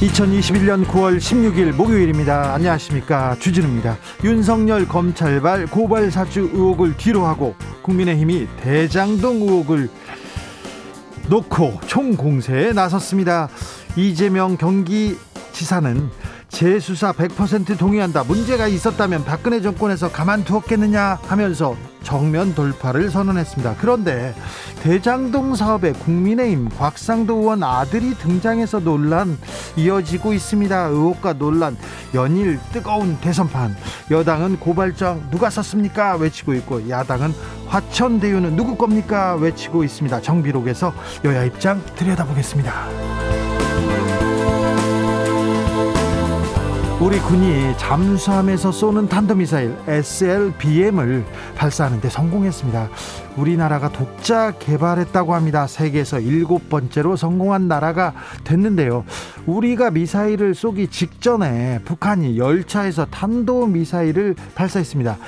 2021년 9월 16일 목요일입니다. 안녕하십니까. 주진우입니다. 윤석열 검찰발 고발 사주 의혹을 뒤로하고 국민의힘이 대장동 의혹을 놓고 총공세에 나섰습니다. 이재명 경기지사는 재수사 100% 동의한다. 문제가 있었다면 박근혜 정권에서 가만두었겠느냐 하면서 정면 돌파를 선언했습니다. 그런데 대장동 사업에 국민의힘 곽상도 의원 아들이 등장해서 논란 이어지고 있습니다. 의혹과 논란 연일 뜨거운 대선판. 여당은 고발장 누가 썼습니까? 외치고 있고 야당은 화천대유는 누구 겁니까? 외치고 있습니다. 정비록에서 여야 입장 들여다보겠습니다. 우리 군이 잠수함에서 쏘는 탄도미사일 SLBM을 발사하는데 성공했습니다. 우리나라가 독자 개발했다고 합니다. 세계에서 일곱 번째로 성공한 나라가 됐는데요. 우리가 미사일을 쏘기 직전에 북한이 열차에서 탄도미사일을 발사했습니다.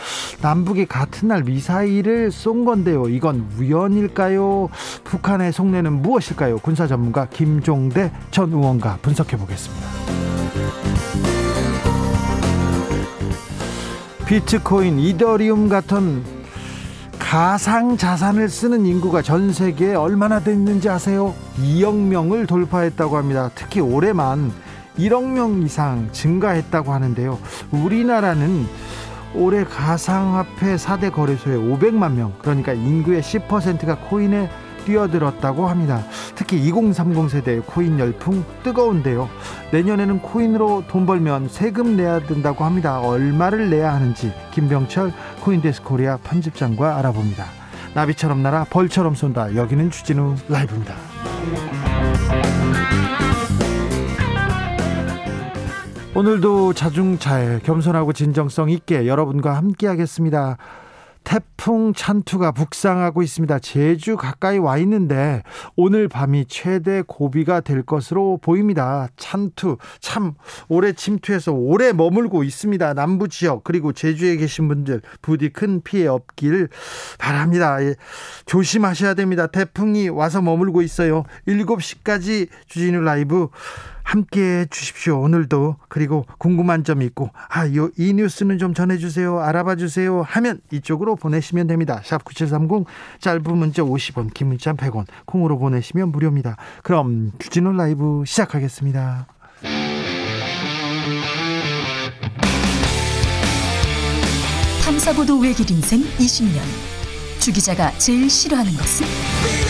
남북이 같은 날 미사일을 쏜 건데요. 이건 우연일까요? 북한의 속내는 무엇일까요? 군사 전문가 김종대 전 의원과 분석해 보겠습니다. 비트코인, 이더리움 같은 가상 자산을 쓰는 인구가 전 세계에 얼마나 됐는지 아세요? 2억 명을 돌파했다고 합니다. 특히 올해만 1억 명 이상 증가했다고 하는데요. 우리나라는 올해 가상화폐 4대 거래소에 500만 명, 그러니까 인구의 10%가 코인에 뛰어들었다고 합니다. 특히 2030 세대의 코인 열풍 뜨거운데요. 내년에는 코인으로 돈 벌면 세금 내야 된다고 합니다. 얼마를 내야 하는지 김병철 코인데스크 코리아 편집장과 알아봅니다. 나비처럼 날아 벌처럼 쏜다. 여기는 주진우 라이브입니다. 오늘도 자중자애 겸손하고 진정성 있게 여러분과 함께하겠습니다. 태풍 찬투가 북상하고 있습니다. 제주 가까이 와 있는데 오늘 밤이 최대 고비가 될 것으로 보입니다. 찬투 참 오래 침투해서 오래 머물고 있습니다. 남부 지역 그리고 제주에 계신 분들 부디 큰 피해 없기를 바랍니다. 예, 조심하셔야 됩니다. 태풍이 와서 머물고 있어요. 7시까지 주진우 라이브 함께 해 주십시오. 오늘도 그리고 궁금한 점이 있고 아, 이, 이 뉴스는 좀 전해 주세요. 알아봐 주세요. 하면 이쪽으로 보내시면 됩니다. 샵 9730 짧은 문자 50원, 긴 문자 100원. 콩으로 보내시면 무료입니다. 그럼 주진우 라이브 시작하겠습니다. 탐사보도 외길 인생 20년. 주 기자가 제일 싫어하는 것은?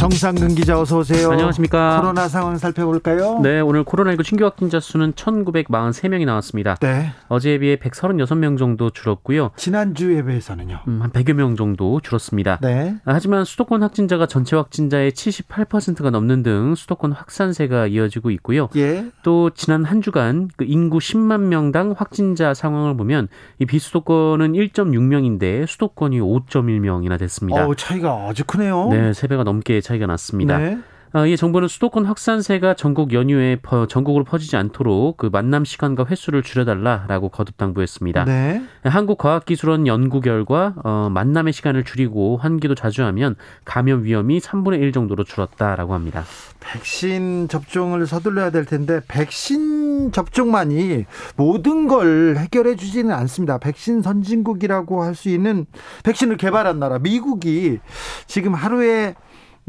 정상근 기자 어서 오세요. 안녕하십니까. 코로나 상황 살펴볼까요? 네, 오늘 코로나19 신규 확진자 수는 1,943명이 나왔습니다. 네. 어제에 비해 136명 정도 줄었고요. 지난주에 비해서는요? 음, 한 100여 명 정도 줄었습니다. 네. 하지만 수도권 확진자가 전체 확진자의 78%가 넘는 등 수도권 확산세가 이어지고 있고요. 예. 또 지난 한 주간 그 인구 10만 명당 확진자 상황을 보면 이 비수도권은 1.6명인데 수도권이 5.1명이나 됐습니다. 어, 차이가 아주 크네요. 네, 3배가 넘게 차이가 났습니다. 네. 어, 이 정부는 수도권 확산세가 전국 연휴에 퍼, 전국으로 퍼지지 않도록 그 만남 시간과 횟수를 줄여달라라고 거듭 당부했습니다. 네. 한국과학기술원 연구 결과 어, 만남의 시간을 줄이고 환기도 자주 하면 감염 위험이 3분의 1 정도로 줄었다라고 합니다. 백신 접종을 서둘러야 될 텐데 백신 접종만이 모든 걸 해결해 주지는 않습니다. 백신 선진국이라고 할 수 있는 백신을 개발한 나라 미국이 지금 하루에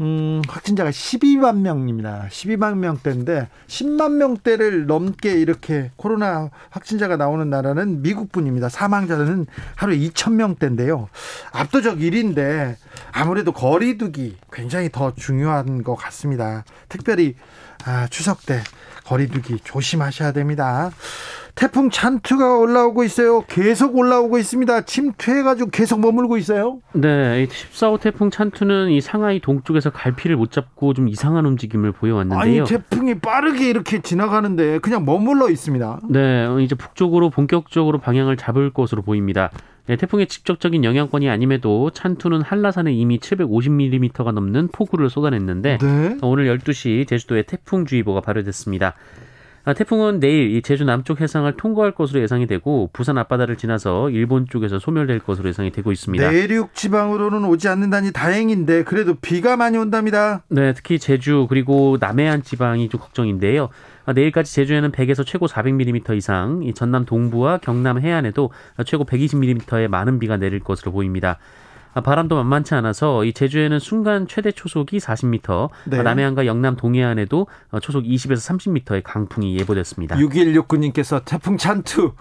음, 확진자가 12만 명입니다. 12만 명대인데 10만 명대를 넘게 이렇게 코로나 확진자가 나오는 나라는 미국뿐입니다. 사망자는 하루에 2천 명대인데요. 압도적 1인데 아무래도 거리두기 굉장히 더 중요한 것 같습니다. 특별히 아, 추석 때 거리두기 조심하셔야 됩니다. 태풍 찬투가 올라오고 있어요. 계속 올라오고 있습니다. 침투해가지고 계속 머물고 있어요. 네, 14호 태풍 찬투는 이 상하이 동쪽에서 갈피를 못 잡고 좀 이상한 움직임을 보여왔는데요. 아니 태풍이 빠르게 이렇게 지나가는데 그냥 머물러 있습니다. 네, 이제 북쪽으로 본격적으로 방향을 잡을 것으로 보입니다. 네, 태풍의 직접적인 영향권이 아님에도 찬투는 한라산에 이미 750mm가 넘는 폭우를 쏟아냈는데 네. 오늘 12시 제주도에 태풍주의보가 발효됐습니다. 아, 태풍은 내일 제주 남쪽 해상을 통과할 것으로 예상이 되고 부산 앞바다를 지나서 일본 쪽에서 소멸될 것으로 예상이 되고 있습니다. 내륙 지방으로는 오지 않는다니 다행인데 그래도 비가 많이 온답니다. 네, 특히 제주 그리고 남해안 지방이 좀 걱정인데요. 아, 내일까지 제주에는 100에서 최고 400mm 이상, 전남 동부와 경남 해안에도 최고 120mm의 많은 비가 내릴 것으로 보입니다. 아, 바람도 만만치 않아서 이 제주에는 순간 최대 초속이 40m, 네. 남해안과 영남 동해안에도 어, 초속 20에서 30m의 강풍이 예보됐습니다. 6169님께서 태풍 찬투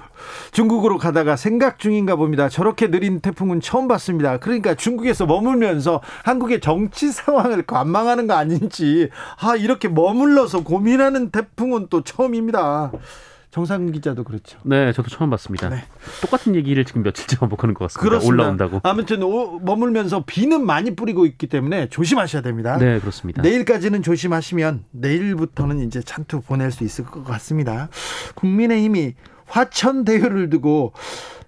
중국으로 가다가 생각 중인가 봅니다. 저렇게 느린 태풍은 처음 봤습니다. 그러니까 중국에서 머물면서 한국의 정치 상황을 관망하는 거 아닌지 아 이렇게 머물러서 고민하는 태풍은 또 처음입니다. 정상 기자도 그렇죠. 네, 저도 처음 봤습니다. 네. 똑같은 얘기를 지금 며칠째 반복하는 것 같습니다. 그렇습니다. 올라온다고. 아무튼 오, 머물면서 비는 많이 뿌리고 있기 때문에 조심하셔야 됩니다. 네, 그렇습니다. 내일까지는 조심하시면 내일부터는 이제 찬투 보낼 수 있을 것 같습니다. 국민의힘이 화천 대회를 두고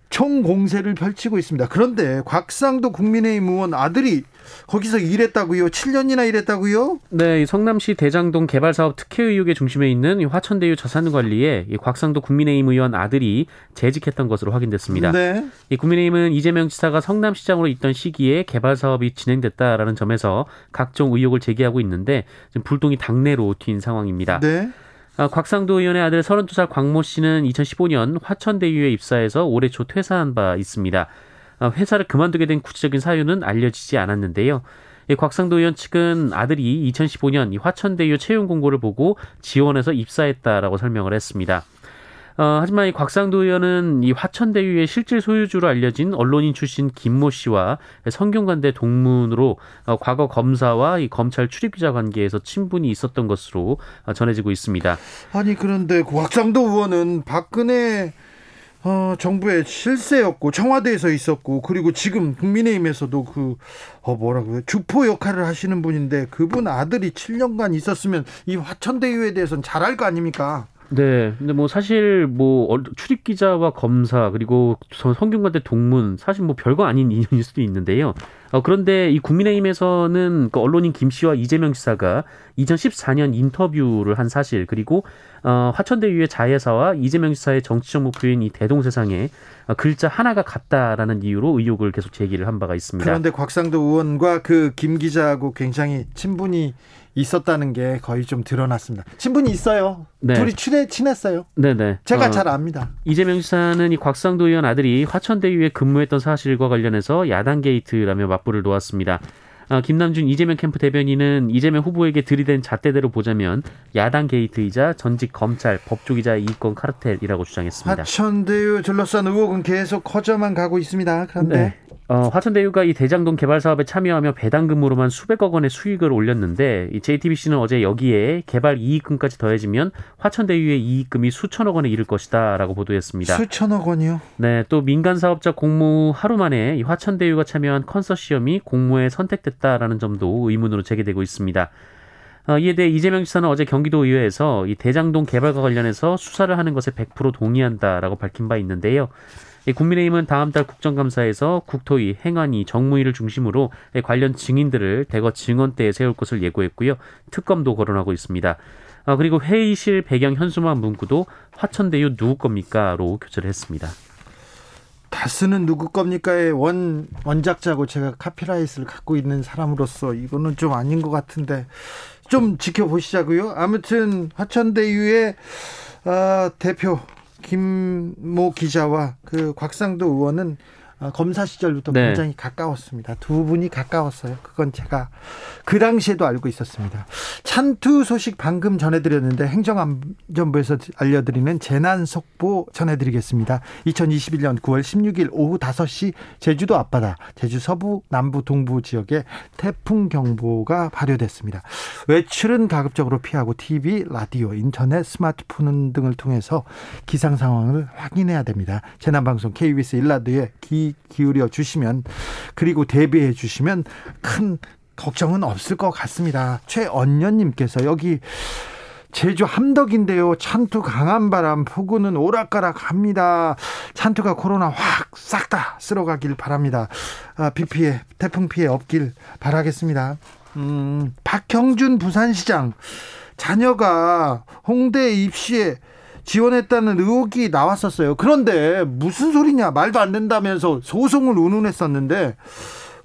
총 공세를 펼치고 있습니다. 그런데 곽상도 국민의힘 의원 아들이 거기서 일했다고요? 7년이나 일했다고요? 네, 성남시 대장동 개발 사업 특혜 의혹의 중심에 있는 화천대유 자산관리에 곽상도 국민의힘 의원 아들이 재직했던 것으로 확인됐습니다. 네. 이 국민의힘은 이재명 지사가 성남시장으로 있던 시기에 개발 사업이 진행됐다라는 점에서 각종 의혹을 제기하고 있는데 지금 불똥이 당내로 튄 상황입니다. 네. 아, 곽상도 의원의 아들 32살 광모 씨는 2015년 화천대유에 입사해서 올해 초 퇴사한 바 있습니다. 아, 회사를 그만두게 된 구체적인 사유는 알려지지 않았는데요. 곽상도 의원 측은 아들이 2015년 화천대유 채용 공고를 보고 지원해서 입사했다라고 설명을 했습니다. 어, 하지만 이 곽상도 의원은 이 화천대유의 실질 소유주로 알려진 언론인 출신 김모 씨와 성균관대 동문으로 어, 과거 검사와 이 검찰 출입기자 관계에서 친분이 있었던 것으로 어, 전해지고 있습니다. 아니 그런데 곽상도 의원은 박근혜 어, 정부의 실세였고 청와대에서 있었고 그리고 지금 국민의힘에서도 그 어, 뭐라고요 주포 역할을 하시는 분인데 그분 아들이 7년간 있었으면 이 화천대유에 대해서는 잘할 거 아닙니까? 네. 근데 뭐 사실 뭐 출입 기자와 검사 그리고 성균관대 동문 사실 뭐 별거 아닌 인연일 수도 있는데요. 어, 그런데 이 국민의힘에서는 그 언론인 김 씨와 이재명 지사가 2014년 인터뷰를 한 사실 그리고 어, 화천대유의 자회사와 이재명 지사의 정치적 목표인 이 대동세상에 어, 글자 하나가 같다라는 이유로 의혹을 계속 제기를 한 바가 있습니다. 그런데 곽상도 의원과 그 김 기자하고 굉장히 친분이 있었다는 게 거의 좀 드러났습니다. 친분이 있어요. 네. 둘이 친해, 친했어요. 네네. 제가 어, 잘 압니다. 이재명 지사는 이 곽상도 의원 아들이 화천대유에 근무했던 사실과 관련해서 야당 게이트라며 맞불을 놓았습니다. 어, 김남준 이재명 캠프 대변인은 이재명 후보에게 들이댄 잣대대로 보자면 야당 게이트이자 전직 검찰 법조기자 이권 카르텔이라고 주장했습니다. 화천대유 둘러싼 의혹은 계속 커져만 가고 있습니다. 그런데 네. 어, 화천대유가 이 대장동 개발 사업에 참여하며 배당 금으로만 수백억 원의 수익을 올렸는데 이 JTBC는 어제 여기에 개발 이익금까지 더해지면 화천대유의 이익금이 수천억 원에 이를 것이다라고 보도했습니다. 수천억 원이요? 네, 또 민간 사업자 공모 하루 만에 이 화천대유가 참여한 컨소시엄이 공모에 선택됐다라는 점도 의문으로 제기되고 있습니다. 어, 이에 대해 이재명 지사는 어제 경기도의회에서 이 대장동 개발과 관련해서 수사를 하는 것에 100% 동의한다라고 밝힌 바 있는데요. 국민의힘은 다음 달 국정감사에서 국토위, 행안위, 정무위를 중심으로 관련 증인들을 대거 증언대에 세울 것을 예고했고요. 특검도 거론하고 있습니다. 아, 그리고 회의실 배경 현수막 문구도 화천대유 누구 겁니까?로 교체를 했습니다. 다스는 누구 겁니까의 원 원작자고 제가 카피라이트를 갖고 있는 사람으로서 이거는 좀 아닌 것 같은데 좀 지켜보시자고요. 아무튼 화천대유의 어, 대표 김모 기자와 그 곽상도 의원은 어, 검사 시절부터 네. 굉장히 가까웠습니다. 두 분이 가까웠어요. 그건 제가 그 당시에도 알고 있었습니다. 찬투 소식 방금 전해드렸는데 행정안전부에서 알려드리는 재난 속보 전해드리겠습니다. 2021년 9월 16일 오후 5시 제주도 앞바다, 제주 서부, 남부, 동부 지역에 태풍 경보가 발효됐습니다. 외출은 가급적으로 피하고 TV, 라디오, 인터넷, 스마트폰 등을 통해서 기상 상황을 확인해야 됩니다. 재난 방송 KBS 일라드에 기 기울여 주시면 그리고 대비해 주시면 큰 걱정은 없을 것 같습니다. 최언년님께서 여기 제주 함덕인데요. 찬투 강한 바람, 폭우는 오락가락합니다. 찬투가 코로나 확 싹 다 쓸어가길 바랍니다. 아, 비 피해, 태풍 피해 없길 바라겠습니다. 음, 박형준 부산시장 자녀가 홍대 입시에 지원했다는 의혹이 나왔었어요. 그런데 무슨 소리냐 말도 안 된다면서 소송을 운운했었는데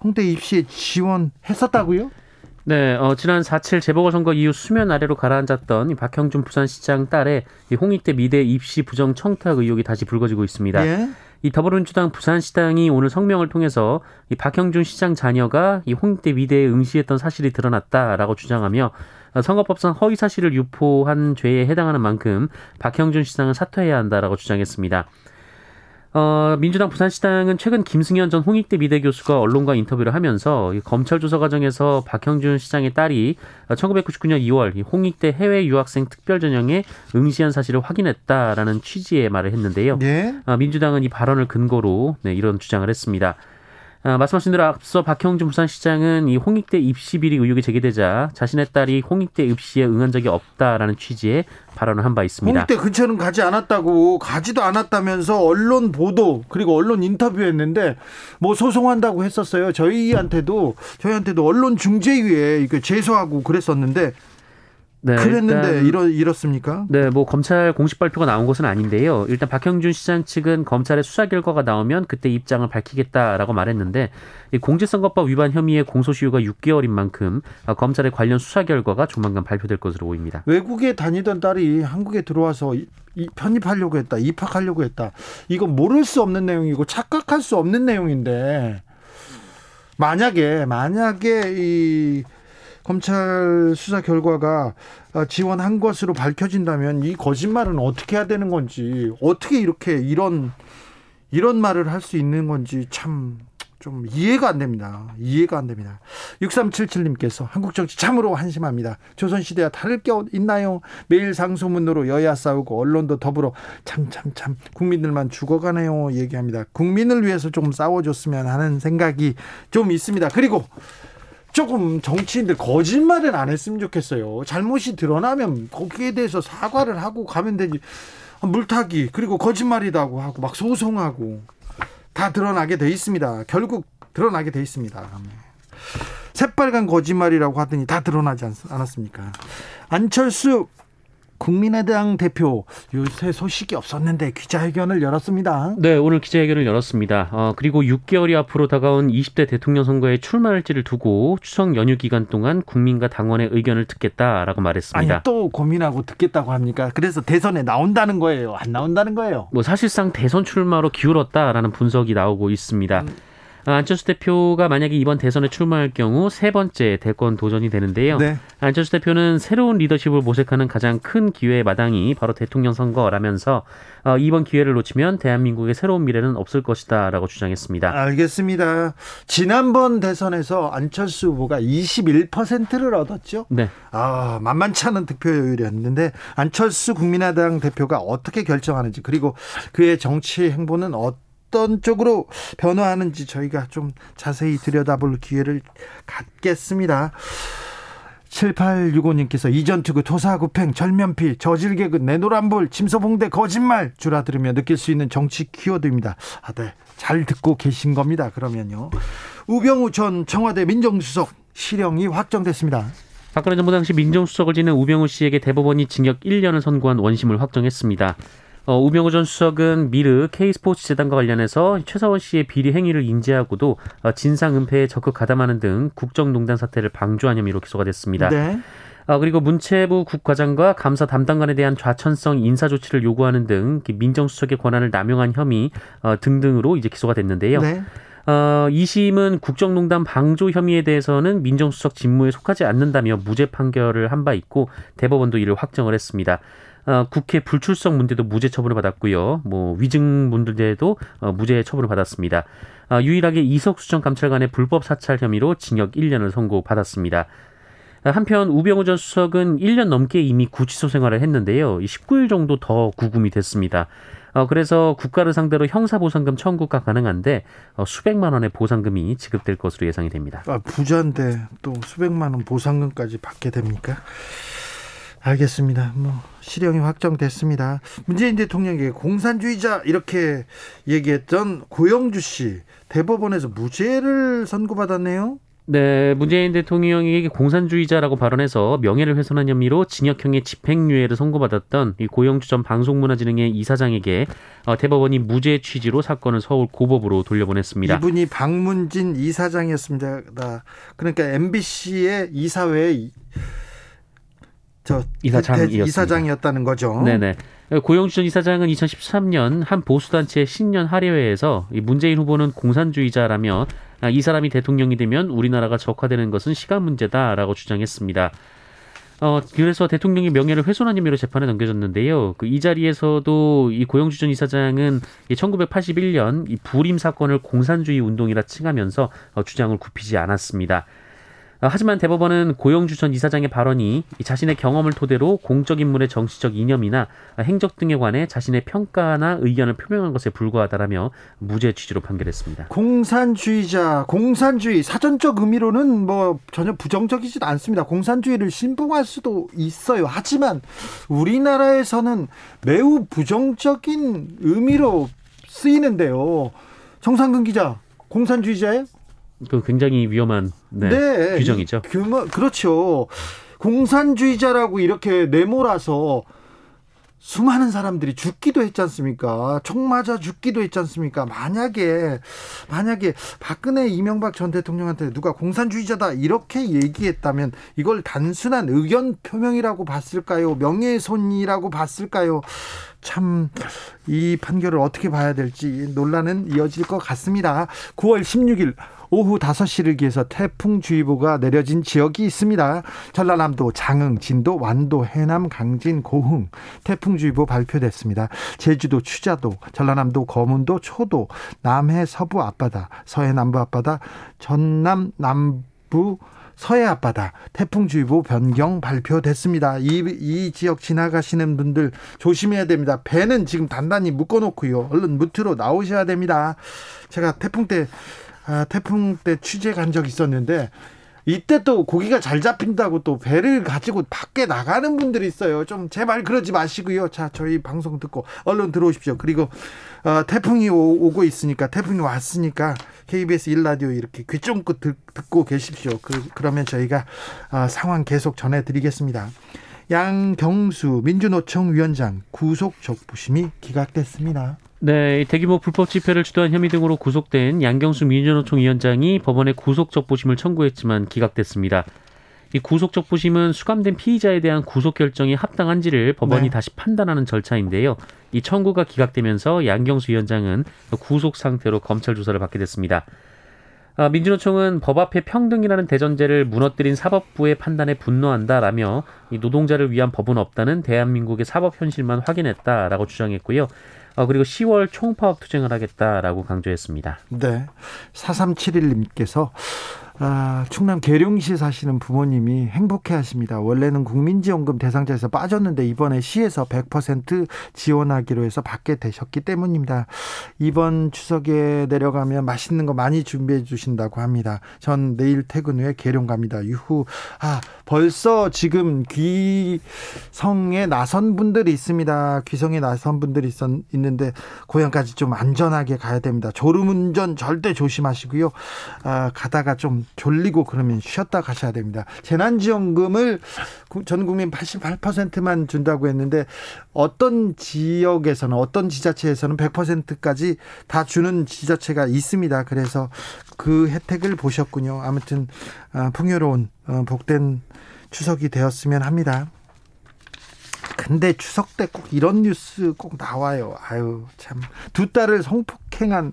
홍대 입시에 지원했었다고요? 네, 어, 지난 4.7 재보궐선거 이후 수면 아래로 가라앉았던 박형준 부산시장 딸의 홍익대 미대 입시 부정 청탁 의혹이 다시 불거지고 있습니다. 예? 이 더불어민주당 부산시당이 오늘 성명을 통해서 이 박형준 시장 자녀가 이 홍익대 미대에 응시했던 사실이 드러났다라고 주장하며 선거법상 허위 사실을 유포한 죄에 해당하는 만큼 박형준 시장은 사퇴해야 한다라고 주장했습니다. 어, 민주당 부산시당은 최근 김승현 전 홍익대 미대 교수가 언론과 인터뷰를 하면서 검찰 조사 과정에서 박형준 시장의 딸이 1999년 2월 홍익대 해외 유학생 특별 전형에 응시한 사실을 확인했다라는 취지의 말을 했는데요. 네. 어, 민주당은 이 발언을 근거로 네, 이런 주장을 했습니다. 아, 말씀하신 대로 앞서 박형준 부산시장은 이 홍익대 입시 비리 의혹이 제기되자 자신의 딸이 홍익대 입시에 응한 적이 없다라는 취지의 발언을 한 바 있습니다. 홍익대 근처는 가지 않았다고 가지도 않았다면서 언론 보도 그리고 언론 인터뷰했는데 뭐 소송한다고 했었어요. 저희한테도 저희한테도 언론 중재위에 이거 제소하고 그랬었는데 네, 그랬는데 이렇 이렇습니까? 네, 뭐 검찰 공식 발표가 나온 것은 아닌데요. 일단 박형준 시장 측은 검찰의 수사 결과가 나오면 그때 입장을 밝히겠다라고 말했는데 이 공직선거법 위반 혐의의 공소시효가 6개월인 만큼 검찰의 관련 수사 결과가 조만간 발표될 것으로 보입니다. 외국에 다니던 딸이 한국에 들어와서 이, 편입하려고 했다, 입학하려고 했다. 이거 모를 수 없는 내용이고 착각할 수 없는 내용인데 만약에 만약에 이 검찰 수사 결과가 어, 지원한 것으로 밝혀진다면 이 거짓말은 어떻게 해야 되는 건지 어떻게 이렇게 이런 이런 말을 할 수 있는 건지 참 좀 이해가 안 됩니다. 이해가 안 됩니다. 6377님께서 한국 정치 참으로 한심합니다. 조선시대와 다를 게 있나요? 매일 상소문으로 여야 싸우고 언론도 더불어 참 참 참 국민들만 죽어가네요. 얘기합니다. 국민을 위해서 좀 싸워줬으면 하는 생각이 좀 있습니다. 그리고 조금 정치인들 거짓말은 안 했으면 좋겠어요. 잘못이 드러나면 거기에 대해서 사과를 하고 가면 되지. 물타기 그리고 거짓말이라고 하고 막 소송하고 다 드러나게 돼 있습니다. 결국 드러나게 돼 있습니다. 새빨간 거짓말이라고 하더니 다 드러나지 않았습니까? 안철수 국민의당 대표 요새 소식이 없었는데 기자회견을 열었습니다. 네, 오늘 기자회견을 열었습니다. 어, 그리고 6개월이 앞으로 다가온 20대 대통령 선거에 출마할지를 두고 추석 연휴 기간 동안 국민과 당원의 의견을 듣겠다라고 말했습니다. 아니, 또 고민하고 듣겠다고 합니까? 그래서 대선에 나온다는 거예요? 안 나온다는 거예요? 뭐 사실상 대선 출마로 기울었다라는 분석이 나오고 있습니다. 음. 아, 안철수 대표가 만약에 이번 대선에 출마할 경우 세 번째 대권 도전이 되는데요. 네. 안철수 대표는 새로운 리더십을 모색하는 가장 큰 기회의 마당이 바로 대통령 선거라면서 어, 이번 기회를 놓치면 대한민국의 새로운 미래는 없을 것이다라고 주장했습니다. 알겠습니다. 지난번 대선에서 안철수 후보가 21%를 얻었죠. 네. 아, 만만치 않은 득표율이었는데 안철수 국민의당 대표가 어떻게 결정하는지 그리고 그의 정치 행보는 어떤 어떤 쪽으로 변화하는지 저희가 좀 자세히 들여다볼 기회를 갖겠습니다. 7865님께서 이전투구 토사구팽 절면피 저질개그 내노란볼 침소봉대 거짓말 줄아들으며 느낄 수 있는 정치 키워드입니다. 아, 네. 잘 듣고 계신 겁니다. 그러면요. 우병우 전 청와대 민정수석 실형이 확정됐습니다. 박근혜 정부 당시 민정수석을 지낸 우병우 씨에게 대법원이 징역 1년을 선고한 원심을 확정했습니다. 어, 우병우 전 수석은 미르 K스포츠 재단과 관련해서 최서원 씨의 비리 행위를 인지하고도 어, 진상 은폐에 적극 가담하는 등 국정농단 사태를 방조한 혐의로 기소가 됐습니다. 네. 어, 그리고 문체부 국과장과 감사 담당관에 대한 좌천성 인사 조치를 요구하는 등 민정수석의 권한을 남용한 혐의 어, 등등으로 이제 기소가 됐는데요. 네. 어, 2심은 국정농단 방조 혐의에 대해서는 민정수석 직무에 속하지 않는다며 무죄 판결을 한 바 있고 대법원도 이를 확정을 했습니다. 어, 국회 불출석 문제도 무죄 처분을 받았고요. 뭐 위증 문제도 어, 무죄 처분을 받았습니다. 어, 유일하게 이석수 전 감찰관의 불법 사찰 혐의로 징역 1년을 선고받았습니다. 한편 우병우 전 수석은 1년 넘게 이미 구치소 생활을 했는데요. 19일 정도 더 구금이 됐습니다. 어, 그래서 국가를 상대로 형사보상금 청구가 가능한데 어, 수백만 원의 보상금이 지급될 것으로 예상이 됩니다. 아, 부자인데 또 수백만 원 보상금까지 받게 됩니까? 알겠습니다. 뭐 실형이 확정됐습니다. 문재인 대통령에게 공산주의자 이렇게 얘기했던 고영주 씨 대법원에서 무죄를 선고받았네요. 네, 문재인 대통령이 공산주의자라고 발언해서 명예를 훼손한 혐의로 징역형의 집행유예를 선고받았던 이 고영주 전 방송문화진흥회 이사장에게 어, 대법원이 무죄 취지로 사건을 서울 고법으로 돌려보냈습니다. 이분이 박문진 이사장이었습니다. 그러니까 MBC의 이사회 저 이사장이었습니다. 이사장이었다는 거죠. 네네. 고영주 전 이사장은 2013년 한 보수단체 신년 할애회에서 문재인 후보는 공산주의자라며 아, 이 사람이 대통령이 되면 우리나라가 적화되는 것은 시간 문제다라고 주장했습니다. 어, 그래서 대통령의 명예를 훼손한 혐의로 재판에 넘겨졌는데요. 그 이 자리에서도 이 고영주 전 이사장은 이 1981년 이 불임 사건을 공산주의 운동이라 칭하면서 어, 주장을 굽히지 않았습니다. 어, 하지만 대법원은 고영주 전 이사장의 발언이 자신의 경험을 토대로 공적 인물의 정치적 이념이나 행적 등에 관해 자신의 평가나 의견을 표명한 것에 불과하다라며 무죄 취지로 판결했습니다. 공산주의자, 공산주의 사전적 의미로는 뭐 전혀 부정적이지 않습니다. 공산주의를 신봉할 수도 있어요. 하지만 우리나라에서는 매우 부정적인 의미로 쓰이는데요. 정상근 기자, 공산주의자예요? 그 굉장히 위험한 네, 네. 규정이죠. 규모, 그렇죠. 공산주의자라고 이렇게 내몰아서 수많은 사람들이 죽기도 했지 않습니까? 총 맞아 죽기도 했지 않습니까? 만약에 만약에 박근혜 이명박 전 대통령한테 누가 공산주의자다 이렇게 얘기했다면 이걸 단순한 의견 표명이라고 봤을까요? 명예훼손이라고 봤을까요? 참 이 판결을 어떻게 봐야 될지 논란은 이어질 것 같습니다. 9월 16일 오후 5시를 기해서 태풍주의보가 내려진 지역이 있습니다. 전라남도, 장흥, 진도, 완도, 해남, 강진, 고흥 태풍주의보 발표됐습니다. 제주도, 추자도, 전라남도, 거문도, 초도, 남해 서부 앞바다, 서해 남부 앞바다, 전남 남부 서해 앞바다 태풍주의보 변경 발표됐습니다. 이, 이 지역 지나가시는 분들 조심해야 됩니다. 배는 지금 단단히 묶어놓고요. 얼른 무트로 나오셔야 됩니다. 제가 태풍 때 아, 태풍 때 취재 간 적 있었는데 이때 또 고기가 잘 잡힌다고 또 배를 가지고 밖에 나가는 분들이 있어요. 좀 제발 그러지 마시고요. 자, 저희 방송 듣고 얼른 들어오십시오. 그리고 어, 태풍이 오, 고 있으니까 태풍이 왔으니까 KBS 1라디오 이렇게 귀 쫑긋 듣고 계십시오. 그, 그러면 저희가 어, 상황 계속 전해드리겠습니다. 양경수 민주노총 위원장 구속 적부심이 기각됐습니다. 네, 대규모 불법 집회를 주도한 혐의 등으로 구속된 양경수 민주노총 위원장이 법원에 구속 적부심을 청구했지만 기각됐습니다. 이 구속 적부심은 수감된 피의자에 대한 구속 결정이 합당한지를 법원이 네. 다시 판단하는 절차인데요. 이 청구가 기각되면서 양경수 위원장은 구속 상태로 검찰 조사를 받게 됐습니다. 아, 민주노총은 법 앞에 평등이라는 대전제를 무너뜨린 사법부의 판단에 분노한다라며 이 노동자를 위한 법은 없다는 대한민국의 사법 현실만 확인했다라고 주장했고요. 어, 그리고 10월 총파업 투쟁을 하겠다라고 강조했습니다. 네. 4371님께서 아, 충남 계룡시 사시는 부모님이 행복해 하십니다. 원래는 국민지원금 대상자에서 빠졌는데 이번에 시에서 100% 지원하기로 해서 받게 되셨기 때문입니다. 이번 추석에 내려가면 맛있는 거 많이 준비해 주신다고 합니다. 전 내일 퇴근 후에 계룡 갑니다. 이후 아, 벌써 지금 귀성에 나선 분들이 있습니다. 귀성에 나선 분들이 있었, 있는데 고향까지 좀 안전하게 가야 됩니다. 졸음운전 절대 조심하시고요. 아, 가다가 좀 졸리고 그러면 쉬었다 가셔야 됩니다. 재난지원금을 전 국민 88%만 준다고 했는데 어떤 지역에서는 어떤 지자체에서는 100%까지 다 주는 지자체가 있습니다. 그래서 그 혜택을 보셨군요. 아무튼 아, 풍요로운 어, 복된 추석이 되었으면 합니다. 근데 추석 때 꼭 이런 뉴스 꼭 나와요. 아유, 참. 두 딸을 성폭행한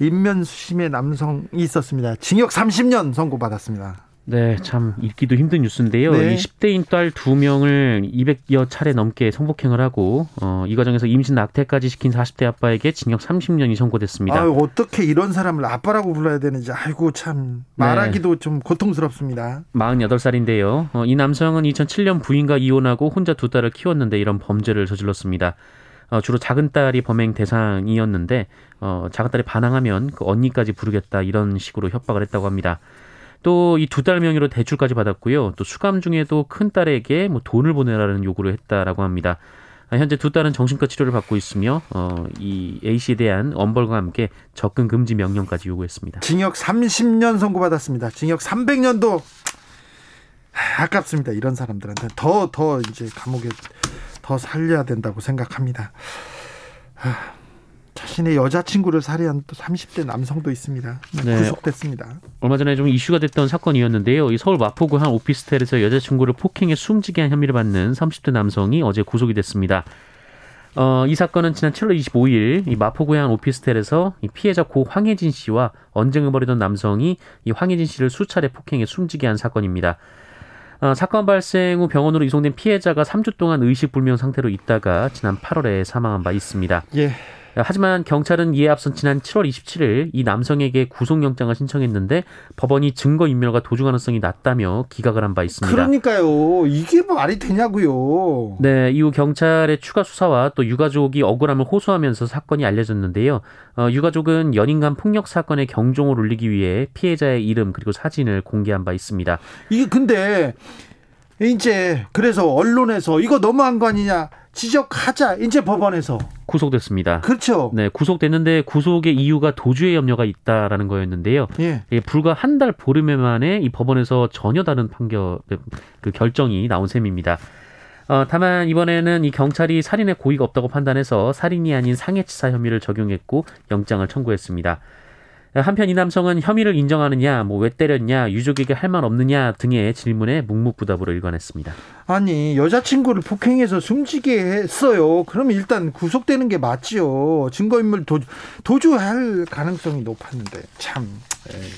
인면수심의 남성이 있었습니다. 징역 30년 선고받았습니다. 네, 참 읽기도 힘든 뉴스인데요. 네. 이 10대인 딸 두 명을 200여 차례 넘게 성폭행을 하고 어, 이 과정에서 임신 낙태까지 시킨 40대 아빠에게 징역 30년이 선고됐습니다. 아유, 어떻게 이런 사람을 아빠라고 불러야 되는지 아이고 참 말하기도 네. 좀 고통스럽습니다. 48살인데요. 어, 이 남성은 2007년 부인과 이혼하고 혼자 두 딸을 키웠는데 이런 범죄를 저질렀습니다. 어, 주로 작은 딸이 범행 대상이었는데 어, 작은 딸이 반항하면 그 언니까지 부르겠다 이런 식으로 협박을 했다고 합니다. 또 이두달 명의로 대출까지 받았고요. 또 수감 중에도 큰 딸에게 뭐 돈을 보내라는 요구를 했다라고 합니다. 아, 현재 두 딸은 정신과 치료를 받고 있으며 어, 이 A 씨에 대한 엄벌과 함께 접근 금지 명령까지 요구했습니다. 징역 30년 선고받았습니다. 징역 300년도 아깝습니다. 이런 사람들한테 더더 더 이제 감옥에 더 살려야 된다고 생각합니다. 자신의 여자친구를 살해한 또 30대 남성도 있습니다. 네. 구속됐습니다. 얼마 전에 좀 이슈가 됐던 사건이었는데요. 이 서울 마포구 한 오피스텔에서 여자친구를 폭행해 숨지게 한 혐의를 받는 30대 남성이 어제 구속이 됐습니다. 어, 이 사건은 지난 7월 25일 이 마포구의 한 오피스텔에서 이 피해자 고 황혜진 씨와 언쟁을 벌이던 남성이 이 황혜진 씨를 수차례 폭행해 숨지게 한 사건입니다. 어, 사건 발생 후 병원으로 이송된 피해자가 3주 동안 의식불명 상태로 있다가 지난 8월에 사망한 바 있습니다. 예. 하지만 경찰은 이에 앞선 지난 7월 27일 이 남성에게 구속영장을 신청했는데 법원이 증거 인멸과 도주 가능성이 낮다며 기각을 한 바 있습니다. 그러니까요. 이게 뭐 말이 되냐고요. 네, 이후 경찰의 추가 수사와 또 유가족이 억울함을 호소하면서 사건이 알려졌는데요. 어, 유가족은 연인 간 폭력 사건의 경종을 울리기 위해 피해자의 이름 그리고 사진을 공개한 바 있습니다. 이게 근데 이제 그래서 언론에서 이거 너무한 거 아니냐 지적하자 이제 법원에서 구속됐습니다. 그렇죠. 네, 구속됐는데 구속의 이유가 도주의 염려가 있다라는 거였는데요. 예. 예 불과 한 달 보름 만에 이 법원에서 전혀 다른 판결 그 결정이 나온 셈입니다. 어, 다만 이번에는 이 경찰이 살인의 고의가 없다고 판단해서 살인이 아닌 상해치사 혐의를 적용했고 영장을 청구했습니다. 한편 이 남성은 혐의를 인정하느냐, 뭐 왜 때렸냐, 유족에게 할 말 없느냐 등의 질문에 묵묵부답으로 일관했습니다. 아니 여자친구를 폭행해서 숨지게 했어요. 그러면 일단 구속되는 게 맞지요. 증거인물 도, 도주할 가능성이 높았는데 참. 에이,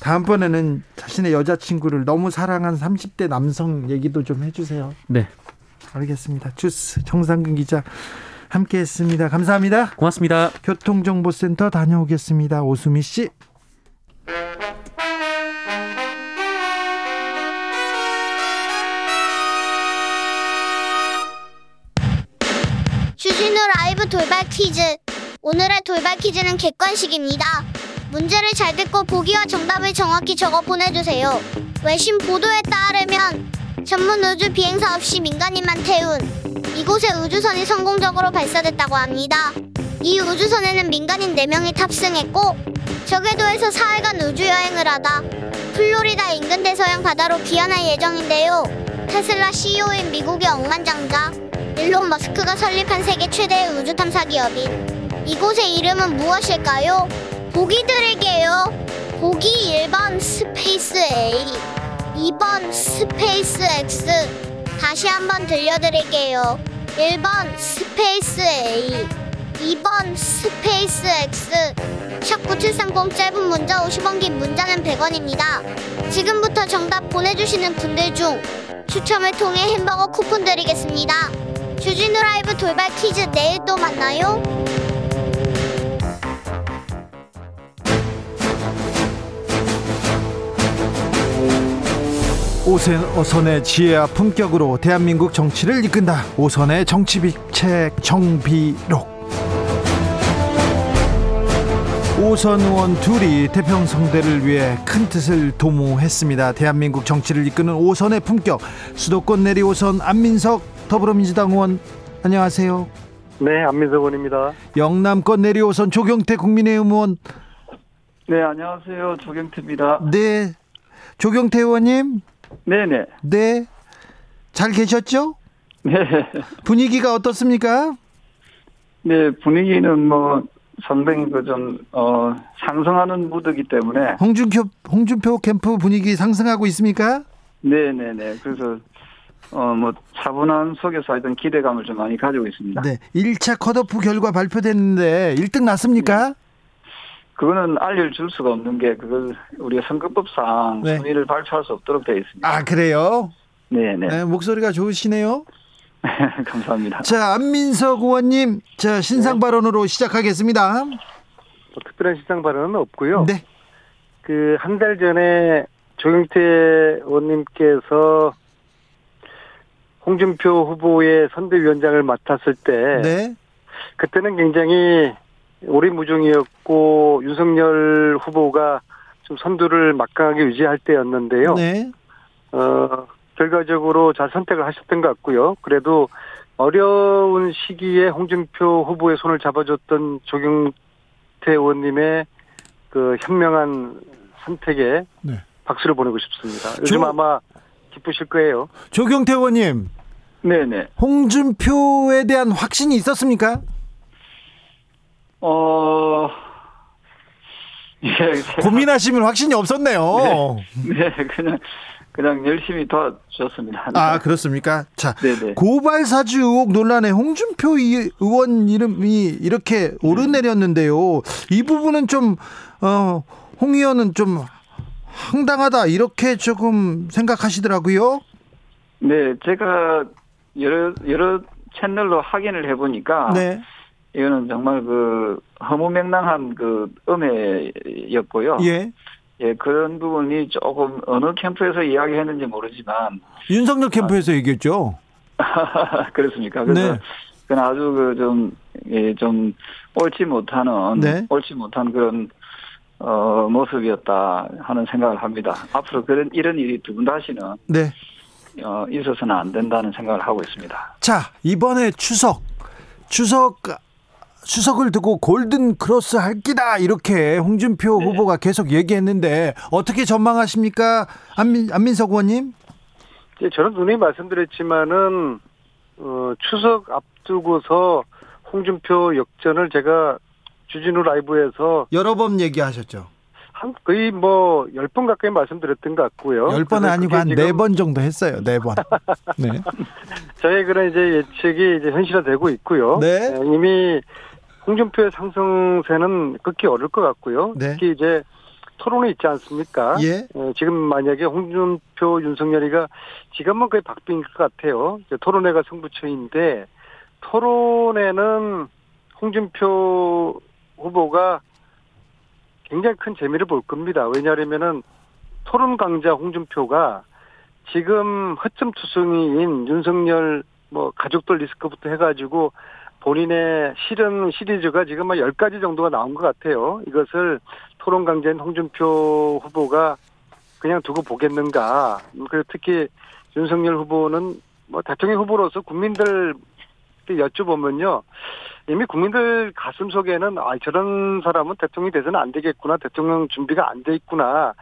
다음번에는 자신의 여자친구를 너무 사랑한 30대 남성 얘기도 좀 해주세요. 네. 알겠습니다. 주스 정상근 기자. 함께 했습니다. 감사합니다. 고맙습니다. 교통정보센터 다녀오겠습니다. 오수미 씨. 주진우 라이브 돌발 퀴즈. 오늘의 돌발 퀴즈는 객관식입니다. 문제를 잘 듣고 보기와 정답을 정확히 적어 보내주세요. 외신 보도에 따르면 전문 우주 비행사 없이 민간인만 태운 이곳에 우주선이 성공적으로 발사됐다고 합니다. 이 우주선에는 민간인 4명이 탑승했고 저궤도에서 사흘간 우주여행을 하다 플로리다 인근 대서양 바다로 귀환할 예정인데요. 테슬라 CEO인 미국의 억만장자 일론 머스크가 설립한 세계 최대의 우주 탐사 기업인 이곳의 이름은 무엇일까요? 보기 드릴게요. 보기 1번 Space A 2번 Space X 다시 한번 들려드릴게요. 1번 Space A 2번 Space X 샵9730 짧은 문자 50원 긴 문자는 100원입니다. 지금부터 정답 보내주시는 분들 중 추첨을 통해 햄버거 쿠폰 드리겠습니다. 주진우 라이브 돌발 퀴즈 내일 또 만나요. 오선, 오선의 지혜와 품격으로 대한민국 정치를 이끈다. 오선의 정치비책 정비록. 오선 의원 둘이 태평성대를 위해 큰 뜻을 도모했습니다. 대한민국 정치를 이끄는 오선의 품격. 수도권 내리 오선 안민석 더불어민주당 의원 안녕하세요. 네, 안민석 의원입니다. 영남권 내리 오선 조경태 국민의힘 의원. 네, 안녕하세요. 조경태입니다. 네. 조경태 의원님. 네네. 네. 잘 계셨죠? 네. 분위기가 어떻습니까? 네, 분위기는 뭐 상당히 그좀 어, 상승하는 무드기 때문에 홍준표 홍준표 캠프 분위기 상승하고 있습니까? 네 네 네. 그래서 어 뭐 차분한 속에서 하여튼 기대감을 좀 많이 가지고 있습니다. 네. 1차 컷오프 결과 발표됐는데 1등 났습니까? 그거는 알려줄 수가 없는 게 그걸 우리가 선거법상 네. 순위를 발표할 수 없도록 되어 있습니다. 아, 그래요? 네네. 네, 목소리가 좋으시네요. 감사합니다. 자, 안민석 의원님, 자, 신상 발언으로 시작하겠습니다. 뭐 특별한 시상 발언은 없고요. 네. 그 한 달 전에 조경태 의원님께서 홍준표 후보의 선대위원장을 맡았을 때 네. 그때는 굉장히 오리무중이었고 윤석열 후보가 좀 선두를 막강하게 유지할 때였는데요. 네. 어, 결과적으로 잘 선택을 하셨던 것 같고요. 그래도 어려운 시기에 홍준표 후보의 손을 잡아줬던 조경태 의원님의 그 현명한 선택에 네. 박수를 보내고 싶습니다. 요즘 조- 아마 기쁘실 거예요. 조경태 의원님, 네네. 홍준표에 대한 확신이 있었습니까? 어. 예, 고민하시면 확신이 없었네요. 네, 그냥 그냥 열심히 도와줬습니다. 아, 그렇습니까? 자, 네네. 고발 사주 의혹 논란에 홍준표 이- 의원 이름이 이렇게 오르내렸는데요. 이 부분은 좀, 어, 홍 의원은 좀 황당하다, 이렇게 조금 생각하시더라고요. 네, 제가 여러 여러 채널로 확인을 해보니까 네. 이거는 정말 그 허무맹랑한 그 음해였고요. 예. 예, 그런 부분이 조금 어느 캠프에서 이야기했는지 모르지만 윤석열 캠프에서 얘기했죠. 그렇습니까? 그래서 네. 그건 아주 그좀 예, 좀 옳지 못하는 네. 옳지 못한 그런 어 모습이었다 하는 생각을 합니다. 앞으로 그런 이런 일이 두번 다시는 네. 어, 있어서는 안 된다는 생각을 하고 있습니다. 자, 이번에 추석, 추석, 추석을 두고 골든 크로스 할 기다, 이렇게 홍준표 후보가 계속 얘기했는데, 어떻게 전망하십니까? 안민, 안민석 의원님? 이제 저는 분명히 말씀드렸지만은 어, 추석 앞두고서 홍준표 역전을 제가 주진우 라이브에서 여러 번 얘기하셨죠. 한 거의 뭐 열 번 가까이 말씀드렸던 것 같고요. 열 번은 아니고 한 네 번 정도 했어요. 네 번. 네. 저의 그런 이제 예측이 이제 현실화되고 있고요. 네. 예, 이미 홍준표의 상승세는 극히 어려울 것 같고요. 네. 특히 이제 토론이 있지 않습니까? 예. 예, 지금 만약에 홍준표, 윤석열이가 지금은 거의 박빙일 것 같아요. 토론회가 승부처인데 토론회는 홍준표 후보가 굉장히 큰 재미를 볼 겁니다. 왜냐하면은 토론 강자 홍준표가 지금 허점 투성이인 윤석열 뭐 가족들 리스크부터 해가지고 본인의 실은 시리즈가 지금 한 10가지 정도가 나온 것 같아요. 이것을 토론 강자인 홍준표 후보가 그냥 두고 보겠는가. 그리고 특히 윤석열 후보는 뭐 대통령 후보로서 국민들 여쭤보면요. 이미 국민들 가슴 속에는 아 저런 사람은 대통령이 돼서는 안 되겠구나. 대통령 준비가 안 돼 있구나.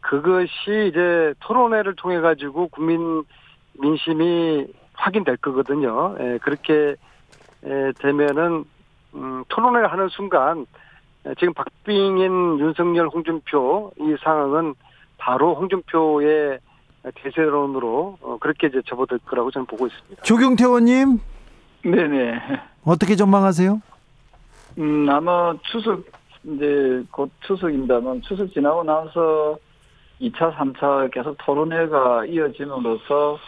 그것이 이제 토론회를 통해 가지고 국민 민심이 확인될 거거든요. 예, 그렇게 에, 되면은 음, 토론회를 하는 순간 에, 지금 박빙인 윤석열, 홍준표 이 상황은 바로 홍준표의 대세론으로 어, 그렇게 이제 접어들 거라고 저는 보고 있습니다. 조경태 의원님, 네네. 어떻게 전망하세요? 음, 아마 추석, 이제 곧 추석입니다만 추석 지나고 나서 2차, 3차 계속 토론회가 이어짐으로써